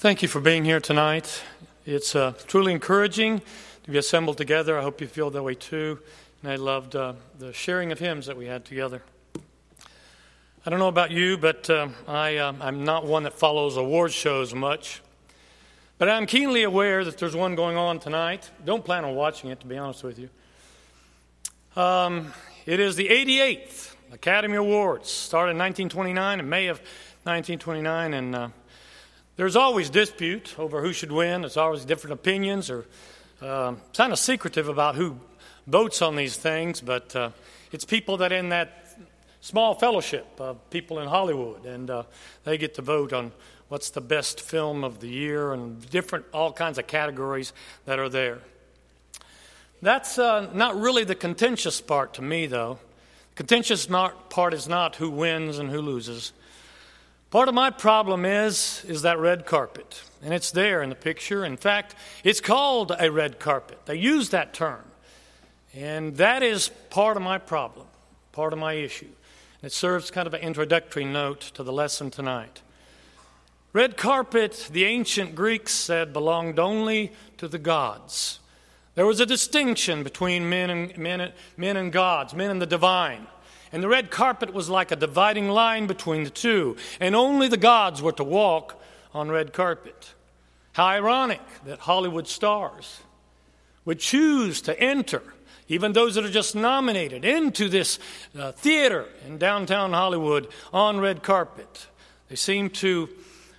Thank you for being here tonight. It's uh, truly encouraging to be assembled together. I hope you feel that way too. And I loved uh, the sharing of hymns that we had together. I don't know about you, but uh, I, I'm not one that follows award shows much. But I'm keenly aware that there's one going on tonight. Don't plan on watching it, to be honest with you. Um, it is the 88th Academy Awards, started in 1929, in May of 1929, and uh, there's always dispute over who should win. There's always different opinions, or uh, kind of secretive about who votes on these things. But uh, it's people that in that small fellowship of people in Hollywood, and uh, they get to vote on what's the best film of the year and different all kinds of categories that are there. That's uh, not really the contentious part to me, though. The contentious part is not who wins and who loses. Part of my problem is is that red carpet, and it's there in the picture. In fact, it's called a red carpet. They use that term. And that is part of my problem, part of my issue. It serves kind of an introductory note to the lesson tonight. Red carpet, the ancient Greeks said, belonged only to the gods. There was a distinction between men and, men, men and gods, men and the divine. And the red carpet was like a dividing line between the two, and only the gods were to walk on red carpet. How ironic that Hollywood stars would choose to enter, even those that are just nominated, into this uh, theater in downtown Hollywood on red carpet. They seem to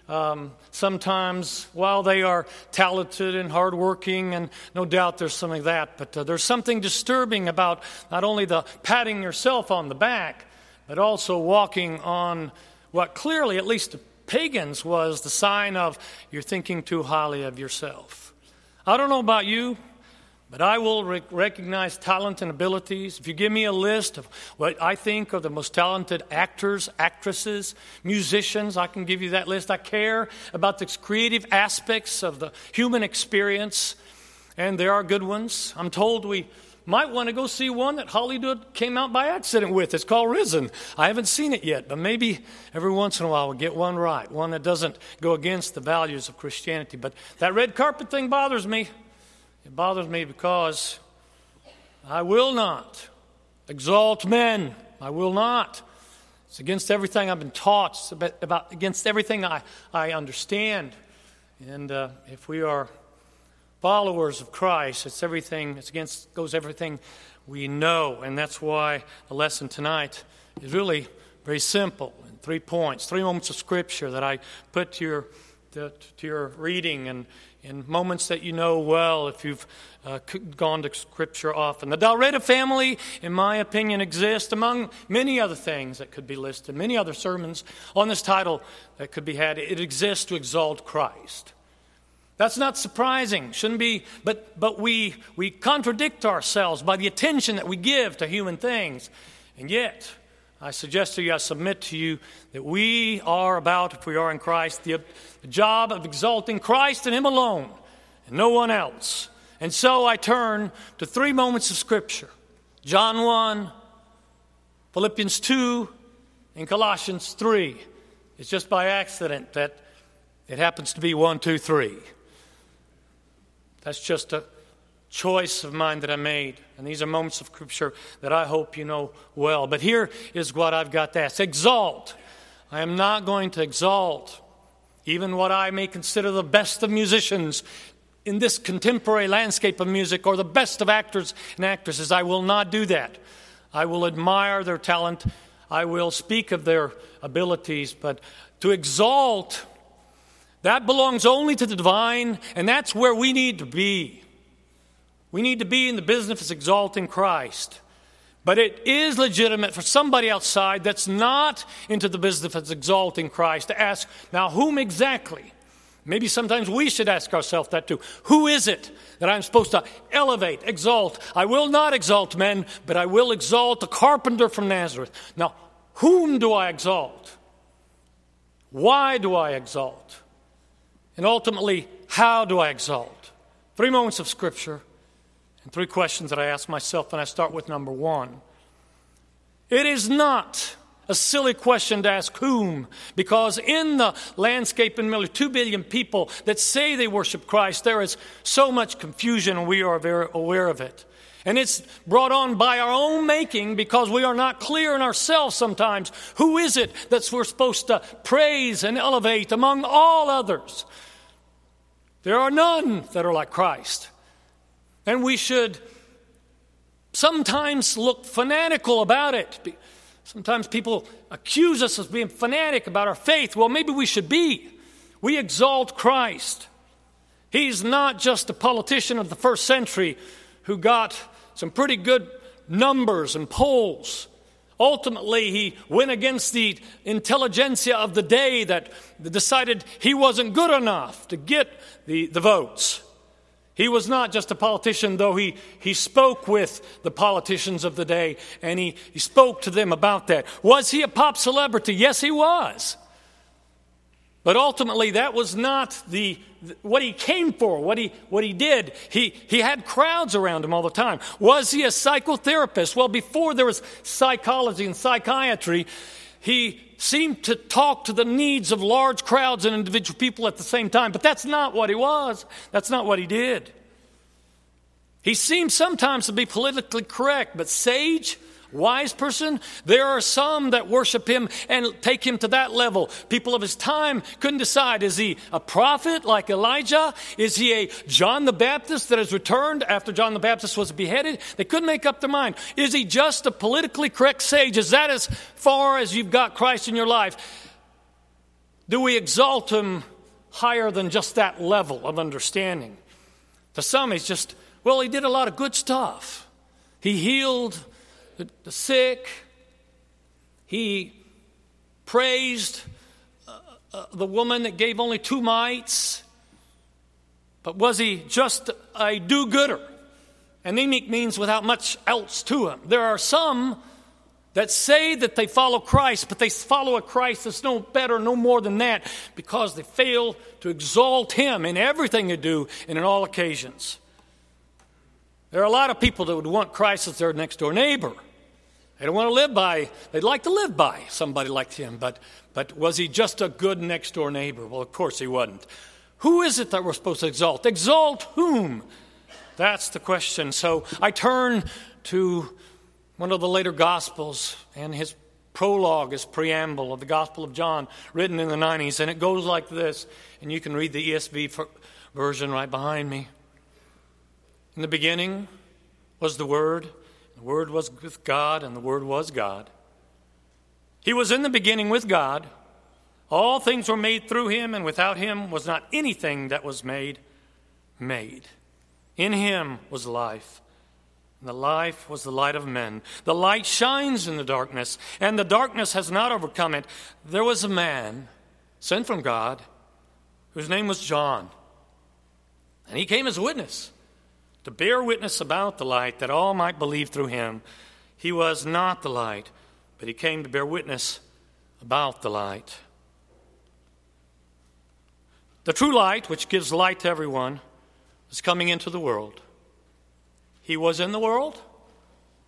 um, sometimes, while they are talented and hardworking, and no doubt there's some of that, but uh, there's something disturbing about not only the patting yourself on the back, but also walking on what clearly, at least to pagans, was the sign of you're thinking too highly of yourself. I don't know about you, but I will rec- recognize talent and abilities. If you give me a list of what I think are the most talented actors, actresses, musicians, I can give you that list. I care about the creative aspects of the human experience, and there are good ones. I'm told we might want to go see one that Hollywood came out by accident with. It's called Risen. I haven't seen it yet, but maybe every once in a while we'll get one right, one that doesn't go against the values of Christianity. But that red carpet thing bothers me. It bothers me because I will not exalt men. I will not. It's against everything I've been taught, it's about, against everything I, I understand. And uh, if we are followers of Christ, it's everything, it's against, goes everything we know. And that's why the lesson tonight is really very simple. In three points, three moments of Scripture that I put to your, to, to your reading and in moments that you know well if you've uh, gone to Scripture often. The Dalraida family, in my opinion, exists among many other things that could be listed, many other sermons on this title that could be had. It exists to exalt Christ. That's not surprising, shouldn't be, but, but we, we contradict ourselves by the attention that we give to human things. And yet, I suggest to you, I submit to you that we are about, if we are in Christ, the, the job of exalting Christ and Him alone and no one else. And so I turn to three moments of Scripture John 1, Philippians 2, and Colossians 3. It's just by accident that it happens to be 1, 2, 3. That's just a choice of mine that I made. And these are moments of Scripture that I hope you know well. But here is what I've got to ask Exalt. I am not going to exalt even what I may consider the best of musicians in this contemporary landscape of music or the best of actors and actresses. I will not do that. I will admire their talent. I will speak of their abilities. But to exalt, that belongs only to the divine, and that's where we need to be. We need to be in the business of exalting Christ. But it is legitimate for somebody outside that's not into the business of exalting Christ to ask, now, whom exactly? Maybe sometimes we should ask ourselves that too. Who is it that I'm supposed to elevate, exalt? I will not exalt men, but I will exalt the carpenter from Nazareth. Now, whom do I exalt? Why do I exalt? And ultimately, how do I exalt? Three moments of Scripture three questions that I ask myself, and I start with number one. It is not a silly question to ask whom, because in the landscape in Miller, two billion people that say they worship Christ, there is so much confusion, and we are very aware of it. And it's brought on by our own making because we are not clear in ourselves sometimes. Who is it that we're supposed to praise and elevate among all others? There are none that are like Christ. And we should sometimes look fanatical about it. Sometimes people accuse us of being fanatic about our faith. Well, maybe we should be. We exalt Christ. He's not just a politician of the first century who got some pretty good numbers and polls. Ultimately, he went against the intelligentsia of the day that decided he wasn't good enough to get the, the votes. He was not just a politician, though he, he spoke with the politicians of the day and he, he spoke to them about that. Was he a pop celebrity? Yes, he was. But ultimately, that was not the, what he came for, what he, what he did. He, he had crowds around him all the time. Was he a psychotherapist? Well, before there was psychology and psychiatry, he seemed to talk to the needs of large crowds and individual people at the same time. But that's not what he was, that's not what he did. He seemed sometimes to be politically correct, but sage, wise person. There are some that worship him and take him to that level. People of his time couldn't decide is he a prophet like Elijah? Is he a John the Baptist that has returned after John the Baptist was beheaded? They couldn't make up their mind. Is he just a politically correct sage? Is that as far as you've got Christ in your life? Do we exalt him higher than just that level of understanding? To some, he's just, well, he did a lot of good stuff. He healed the, the sick. He praised uh, uh, the woman that gave only two mites. But was he just a do gooder? Anemic means without much else to him. There are some that say that they follow Christ, but they follow a Christ that's no better, no more than that, because they fail to exalt him in everything they do and in all occasions. There are a lot of people that would want Christ as their next door neighbor. They don't want to live by, they'd like to live by somebody like him, but, but was he just a good next door neighbor? Well, of course he wasn't. Who is it that we're supposed to exalt? Exalt whom? That's the question. So I turn to one of the later Gospels and his prologue, his preamble of the Gospel of John, written in the 90s, and it goes like this. And you can read the ESV version right behind me. In the beginning was the Word the Word was with God, and the Word was God. He was in the beginning with God. All things were made through him, and without him was not anything that was made made. In him was life, and the life was the light of men. The light shines in the darkness, and the darkness has not overcome it. There was a man sent from God whose name was John, and he came as a witness to bear witness about the light that all might believe through him. He was not the light, but he came to bear witness about the light. The true light, which gives light to everyone, is coming into the world. He was in the world,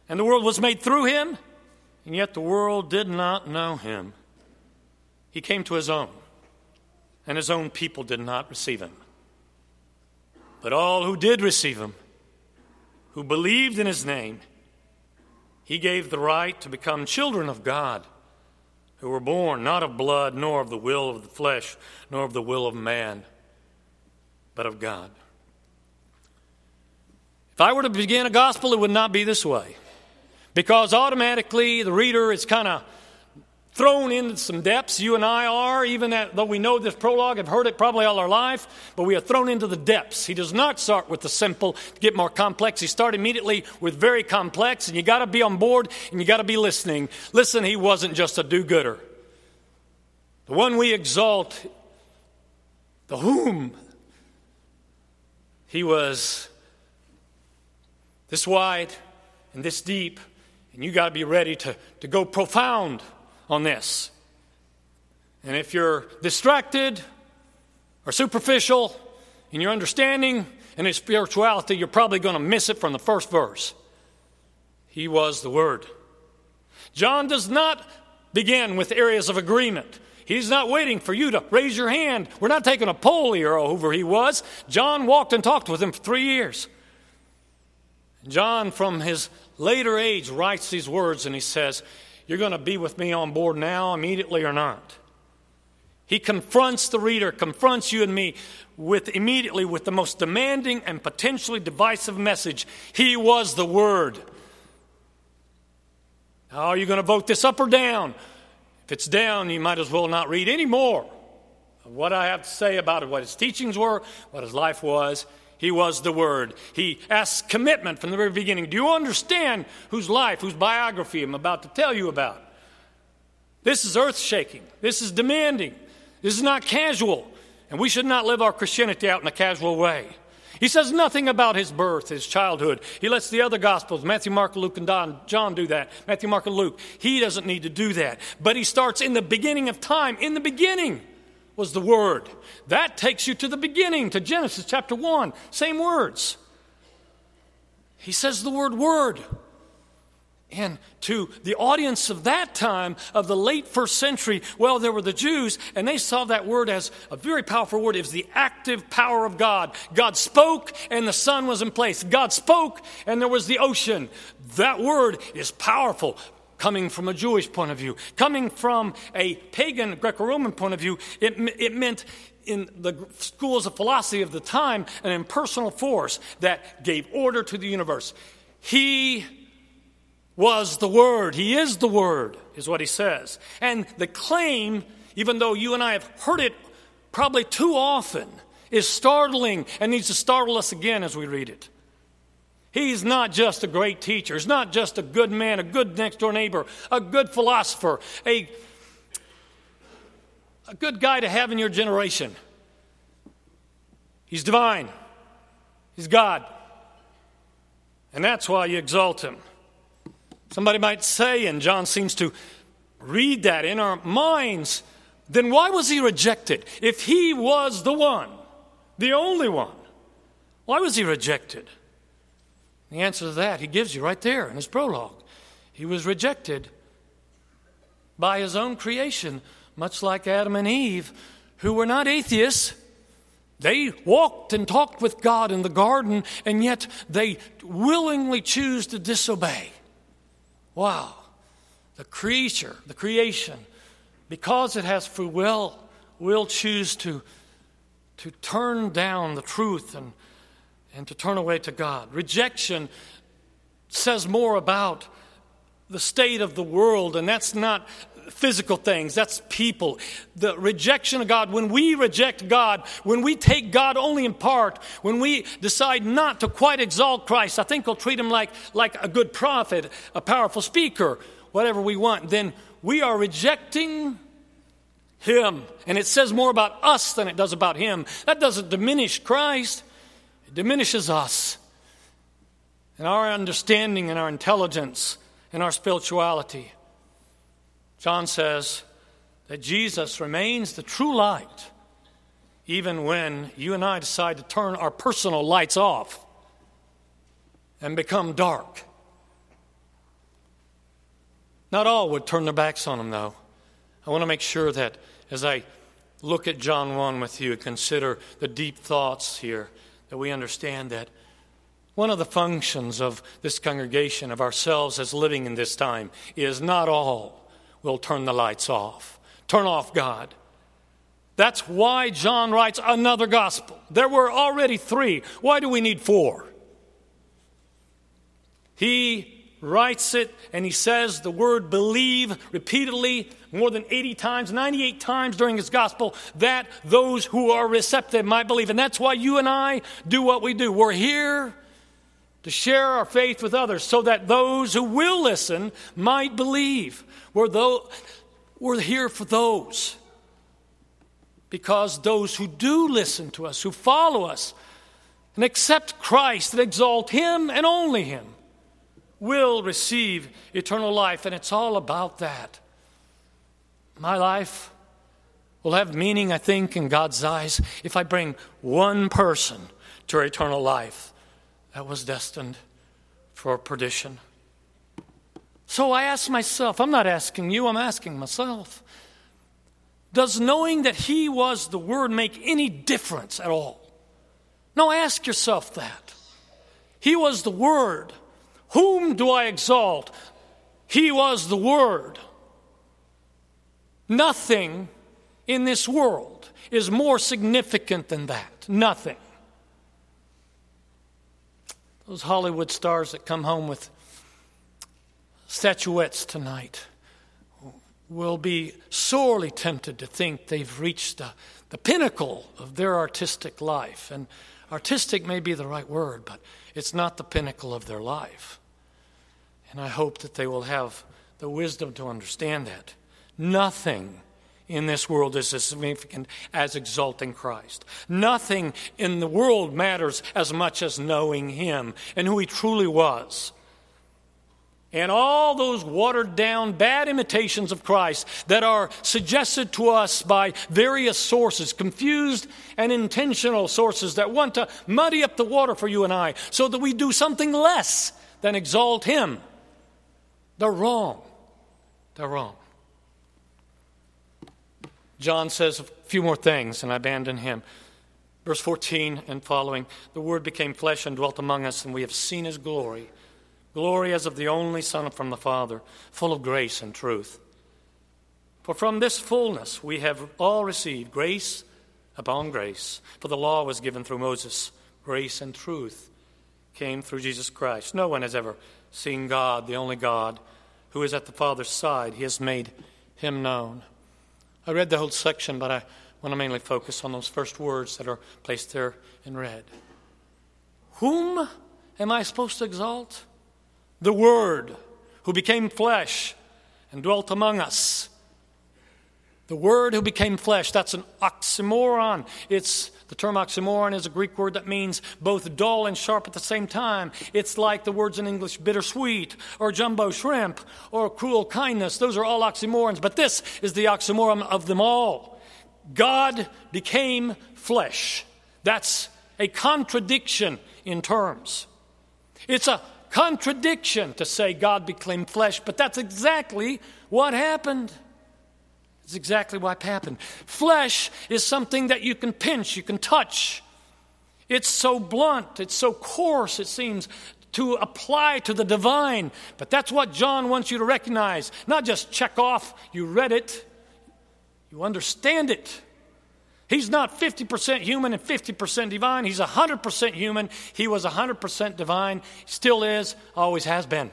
and the world was made through him, and yet the world did not know him. He came to his own, and his own people did not receive him. But all who did receive him, who believed in his name, he gave the right to become children of God, who were born not of blood, nor of the will of the flesh, nor of the will of man, but of God. If I were to begin a gospel, it would not be this way. Because automatically the reader is kind of thrown into some depths. You and I are, even that, though we know this prologue, have heard it probably all our life, but we are thrown into the depths. He does not start with the simple to get more complex. He starts immediately with very complex, and you got to be on board and you got to be listening. Listen, he wasn't just a do gooder. The one we exalt, the whom, he was this wide and this deep, and you got to be ready to, to go profound on this. And if you're distracted or superficial in your understanding and in spirituality, you're probably going to miss it from the first verse. He was the Word. John does not begin with areas of agreement. He's not waiting for you to raise your hand. We're not taking a poll here over he was. John walked and talked with him for three years. John, from his later age, writes these words and he says, You're going to be with me on board now, immediately or not. He confronts the reader, confronts you and me with immediately with the most demanding and potentially divisive message. He was the Word. How are you going to vote this up or down? If it's down, you might as well not read any more of what I have to say about it, what his teachings were, what his life was. He was the Word. He asks commitment from the very beginning. Do you understand whose life, whose biography I'm about to tell you about? This is earth shaking. This is demanding. This is not casual. And we should not live our Christianity out in a casual way. He says nothing about his birth, his childhood. He lets the other Gospels, Matthew, Mark, Luke, and John, do that. Matthew, Mark, and Luke. He doesn't need to do that. But he starts in the beginning of time. In the beginning was the Word. That takes you to the beginning, to Genesis chapter 1. Same words. He says the word Word. And to the audience of that time, of the late first century, well, there were the Jews, and they saw that word as a very powerful word. It was the active power of God. God spoke, and the sun was in place. God spoke, and there was the ocean. That word is powerful. Coming from a Jewish point of view, coming from a pagan Greco Roman point of view, it, it meant in the schools of philosophy of the time an impersonal force that gave order to the universe. He was the Word. He is the Word, is what he says. And the claim, even though you and I have heard it probably too often, is startling and needs to startle us again as we read it. He's not just a great teacher. He's not just a good man, a good next door neighbor, a good philosopher, a, a good guy to have in your generation. He's divine. He's God. And that's why you exalt him. Somebody might say, and John seems to read that in our minds, then why was he rejected? If he was the one, the only one, why was he rejected? The answer to that he gives you right there in his prologue. He was rejected by his own creation, much like Adam and Eve, who were not atheists. They walked and talked with God in the garden, and yet they willingly choose to disobey. Wow. The creature, the creation, because it has free will, will choose to, to turn down the truth and, and to turn away to God. Rejection says more about the state of the world, and that's not physical things, that's people. The rejection of God, when we reject God, when we take God only in part, when we decide not to quite exalt Christ, I think we'll treat him like, like a good prophet, a powerful speaker, whatever we want, then we are rejecting him. And it says more about us than it does about him. That doesn't diminish Christ, it diminishes us and our understanding and our intelligence and our spirituality. John says that Jesus remains the true light even when you and I decide to turn our personal lights off and become dark. Not all would turn their backs on him, though. I want to make sure that as I look at John 1 with you consider the deep thoughts here, that we understand that one of the functions of this congregation, of ourselves as living in this time, is not all will turn the lights off, turn off God. That's why John writes another gospel. There were already three. Why do we need four? He writes it and he says the word believe repeatedly more than 80 times, 98 times during his gospel, that those who are receptive might believe. And that's why you and I do what we do. We're here to share our faith with others so that those who will listen might believe. We're, though, we're here for those. Because those who do listen to us, who follow us, and accept Christ and exalt Him and only Him, will receive eternal life. And it's all about that. My life will have meaning, I think, in God's eyes if I bring one person to eternal life that was destined for perdition. So I ask myself, I'm not asking you, I'm asking myself, does knowing that He was the Word make any difference at all? No, ask yourself that. He was the Word. Whom do I exalt? He was the Word. Nothing in this world is more significant than that. Nothing. Those Hollywood stars that come home with statuettes tonight will be sorely tempted to think they've reached the, the pinnacle of their artistic life. And artistic may be the right word, but it's not the pinnacle of their life. And I hope that they will have the wisdom to understand that. Nothing in this world is as significant as exalting Christ. Nothing in the world matters as much as knowing Him and who He truly was and all those watered down bad imitations of Christ that are suggested to us by various sources, confused and intentional sources that want to muddy up the water for you and I so that we do something less than exalt Him. They're wrong. They're wrong. John says a few more things, and I abandon him. Verse 14 and following The Word became flesh and dwelt among us, and we have seen His glory glory as of the only Son from the Father, full of grace and truth. For from this fullness we have all received grace upon grace. For the law was given through Moses, grace and truth came through Jesus Christ. No one has ever seen God, the only God, who is at the Father's side. He has made him known. I read the whole section, but I want to mainly focus on those first words that are placed there in red. Whom am I supposed to exalt? the Word who became flesh and dwelt among us. The Word who became flesh, that's an oxymoron. It's the term oxymoron is a Greek word that means both dull and sharp at the same time. It's like the words in English bittersweet or jumbo shrimp or cruel kindness. Those are all oxymorons, but this is the oxymoron of them all. God became flesh. That's a contradiction in terms. It's a contradiction to say God became flesh, but that's exactly what happened. It's exactly what happened. Flesh is something that you can pinch, you can touch. It's so blunt, it's so coarse, it seems, to apply to the divine. But that's what John wants you to recognize. Not just check off, you read it, you understand it. He's not 50% human and 50% divine. He's 100% human. He was 100% divine, still is, always has been.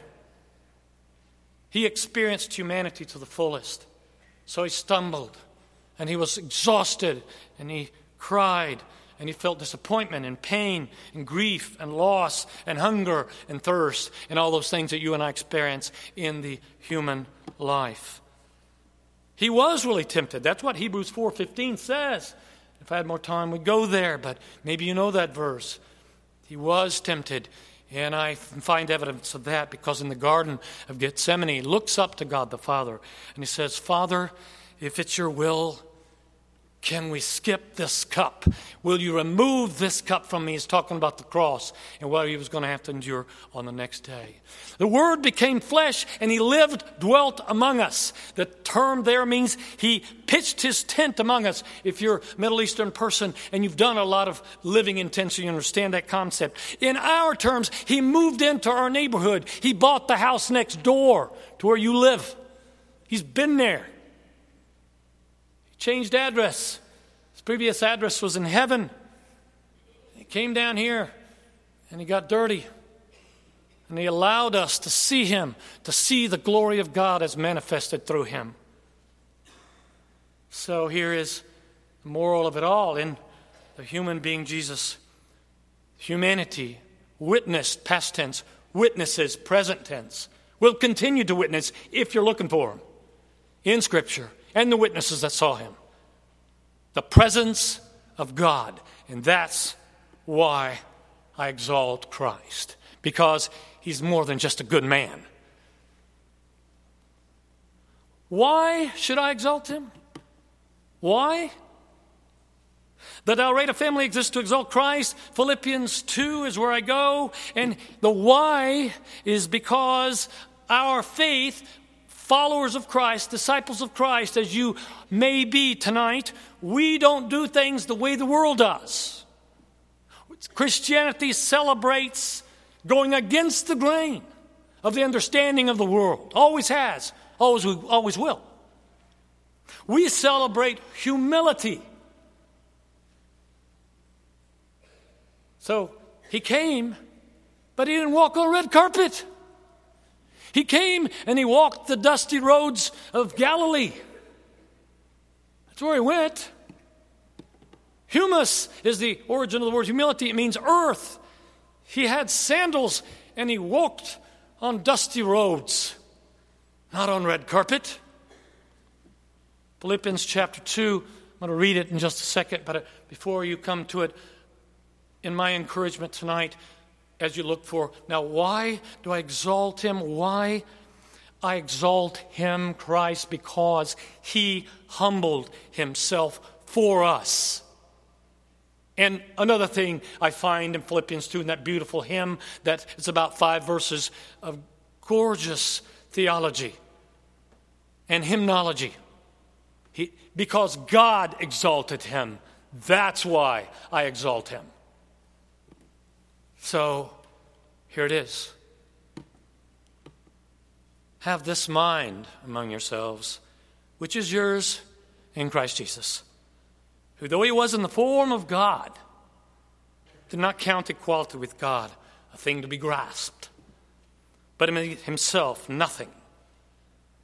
He experienced humanity to the fullest. So he stumbled and he was exhausted and he cried and he felt disappointment and pain and grief and loss and hunger and thirst and all those things that you and I experience in the human life. He was really tempted. That's what Hebrews 4:15 says. If I had more time, we'd go there, but maybe you know that verse. He was tempted, and I find evidence of that because in the Garden of Gethsemane, he looks up to God the Father and he says, Father, if it's your will, can we skip this cup? Will you remove this cup from me? He's talking about the cross and what he was going to have to endure on the next day. The Word became flesh and he lived, dwelt among us. The term there means he pitched his tent among us. If you're a Middle Eastern person and you've done a lot of living in tents, you understand that concept. In our terms, he moved into our neighborhood. He bought the house next door to where you live. He's been there changed address. His previous address was in heaven. He came down here and he got dirty. And he allowed us to see him, to see the glory of God as manifested through him. So here is the moral of it all in the human being Jesus. Humanity witnessed, past tense, witnesses, present tense, will continue to witness if you're looking for them in Scripture and the witnesses that saw him. The presence of God. And that's why I exalt Christ, because he's more than just a good man. Why should I exalt him? Why? The Dalraida family exists to exalt Christ. Philippians 2 is where I go. And the why is because our faith, followers of Christ, disciples of Christ, as you may be tonight, we don't do things the way the world does. Christianity celebrates going against the grain of the understanding of the world. Always has, always, always will. We celebrate humility. So he came, but he didn't walk on a red carpet. He came and he walked the dusty roads of Galilee. That's where he went. Humus is the origin of the word humility. It means earth. He had sandals and he walked on dusty roads, not on red carpet. Philippians chapter 2, I'm going to read it in just a second, but before you come to it, in my encouragement tonight, as you look for, now why do I exalt him? Why? I exalt him, Christ, because he humbled himself for us. And another thing I find in Philippians 2, in that beautiful hymn, that it's about five verses of gorgeous theology and hymnology. He, because God exalted him, that's why I exalt him. So here it is. Have this mind among yourselves, which is yours in Christ Jesus who, though he was in the form of God, did not count equality with God a thing to be grasped, but made himself nothing,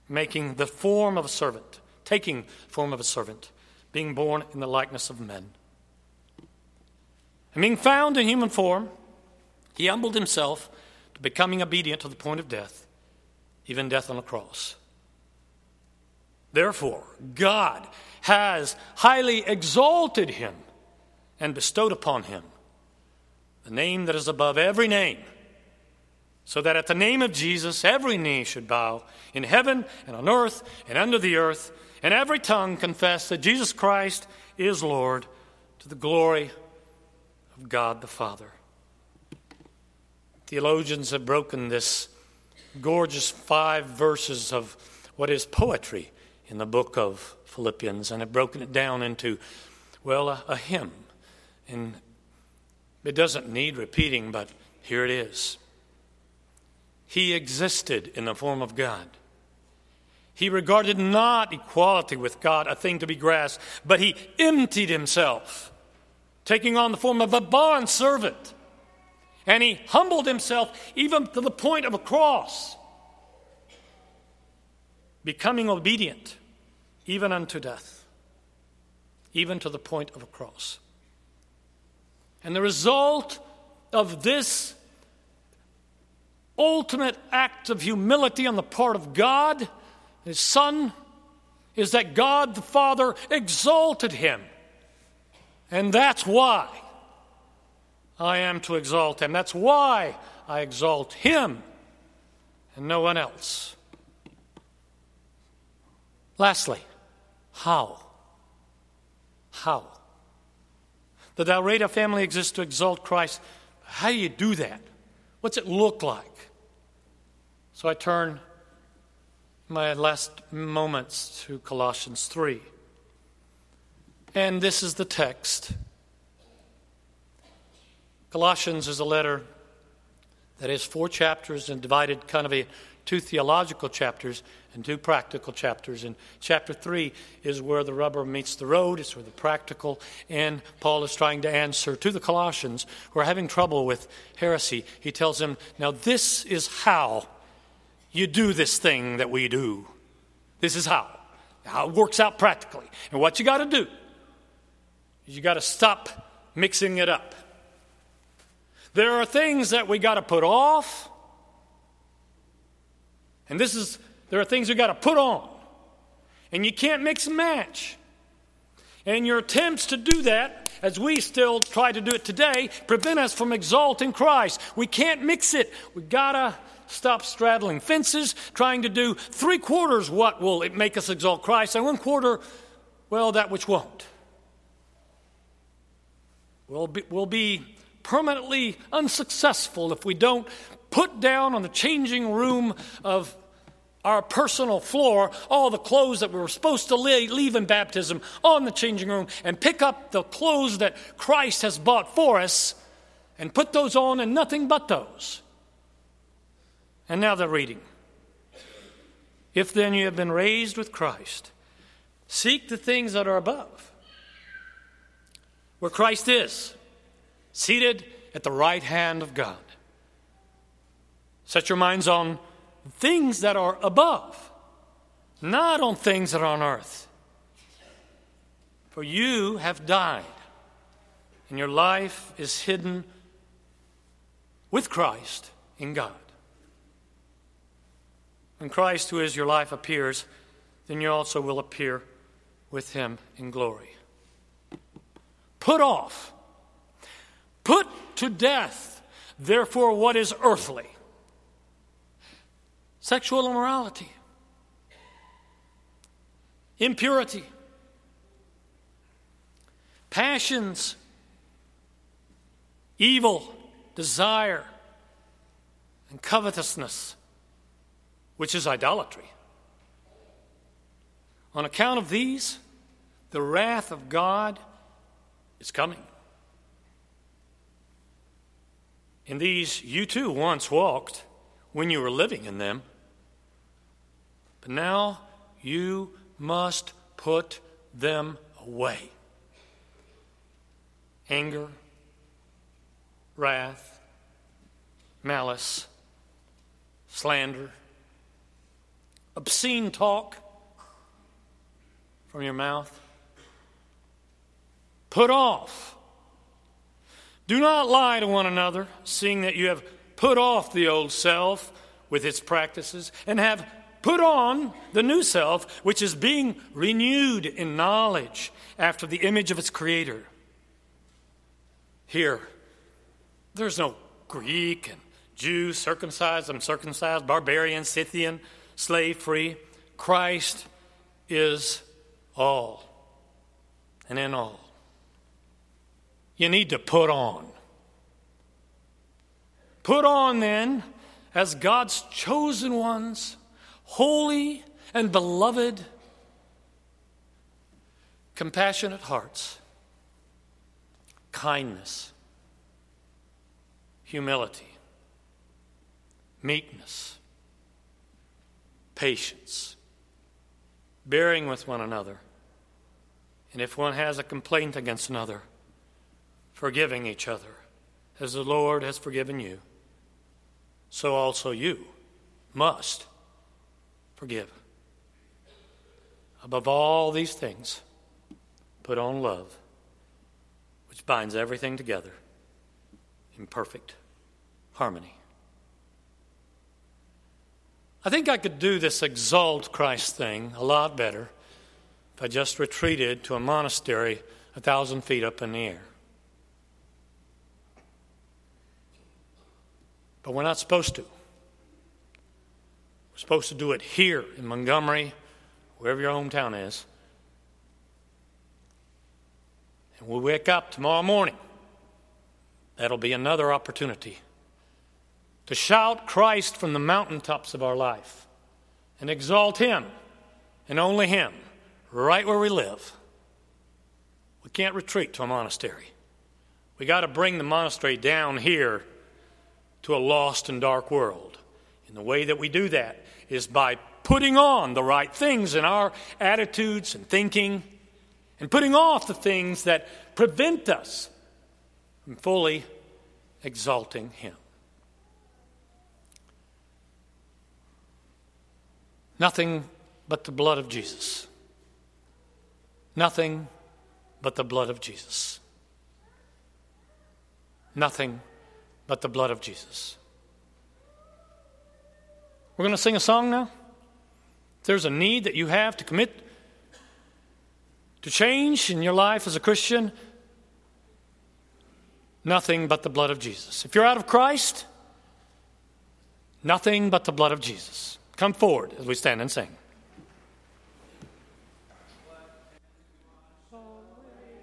making the form of a servant, taking the form of a servant, being born in the likeness of men. And being found in human form, he humbled himself to becoming obedient to the point of death, even death on a cross. Therefore, God has highly exalted him and bestowed upon him the name that is above every name, so that at the name of Jesus every knee should bow in heaven and on earth and under the earth, and every tongue confess that Jesus Christ is Lord to the glory of God the Father. Theologians have broken this gorgeous five verses of what is poetry in the book of Philippians and have broken it down into, well, a, a hymn. And it doesn't need repeating, but here it is. He existed in the form of God. He regarded not equality with God a thing to be grasped, but he emptied himself, taking on the form of a bond servant. And he humbled himself even to the point of a cross becoming obedient even unto death, even to the point of a cross. And the result of this ultimate act of humility on the part of God, His Son, is that God the Father exalted him. And that's why I am to exalt him. That's why I exalt him and no one else. Lastly, how? How? The Dalraida family exists to exalt Christ. How do you do that? What's it look like? So I turn my last moments to Colossians 3. And this is the text. Colossians is a letter that has four chapters and divided kind of a two theological chapters and two practical chapters. And chapter 3 is where the rubber meets the road, it's where the practical, and Paul is trying to answer to the Colossians who are having trouble with heresy. He tells them, Now, this is how you do this thing that we do. This is how. How it works out practically. And what you got to do is you got to stop mixing it up. There are things that we got to put off and this is, there are things we got to put on. And you can't mix and match. And your attempts to do that, as we still try to do it today, prevent us from exalting Christ. We can't mix it. We gotta stop straddling fences, trying to do three quarters what will it make us exalt Christ, and one quarter, well, that which won't. We'll be, we'll be permanently unsuccessful if we don't put down on the changing room of our personal floor all the clothes that we were supposed to leave in baptism on the changing room and pick up the clothes that Christ has bought for us and put those on and nothing but those. And now the reading. If then you have been raised with Christ, seek the things that are above, where Christ is, seated at the right hand of God. Set your minds on things that are above, not on things that are on earth. For you have died, and your life is hidden with Christ in God. When Christ, who is your life, appears, then you also will appear with him in glory. Put off, put to death, therefore, what is earthly. Sexual immorality, impurity, passions, evil, desire, and covetousness, which is idolatry. On account of these, the wrath of God is coming. In these you too once walked when you were living in them. But now you must put them away anger, wrath, malice, slander, obscene talk from your mouth. Put off. Do not lie to one another, seeing that you have put off the old self with its practices and have Put on the new self, which is being renewed in knowledge after the image of its creator. Here, there's no Greek and Jew, circumcised, uncircumcised, barbarian, Scythian, slave free. Christ is all and in all. You need to put on. Put on then, as God's chosen ones holy and beloved, compassionate hearts, kindness, humility, meekness, patience, bearing with one another, and if one has a complaint against another, forgiving each other, as the Lord has forgiven you, so also you must forgive. Above all these things, put on love, which binds everything together in perfect harmony. I think I could do this exalt Christ thing a lot better if I just retreated to a monastery a thousand feet up in the air. But we're not supposed to. We're supposed to do it here in Montgomery, wherever your hometown is. And we'll wake up tomorrow morning. That'll be another opportunity to shout Christ from the mountaintops of our life and exalt Him and only Him right where we live. We can't retreat to a monastery. We got to bring the monastery down here to a lost and dark world. And the way that we do that is by putting on the right things in our attitudes and thinking and putting off the things that prevent us from fully exalting Him. Nothing but the blood of Jesus. Nothing but the blood of Jesus. Nothing but the blood of Jesus. We're going to sing a song now. If there's a need that you have to commit to change in your life as a Christian, nothing but the blood of Jesus. If you're out of Christ, nothing but the blood of Jesus. Come forward as we stand and sing.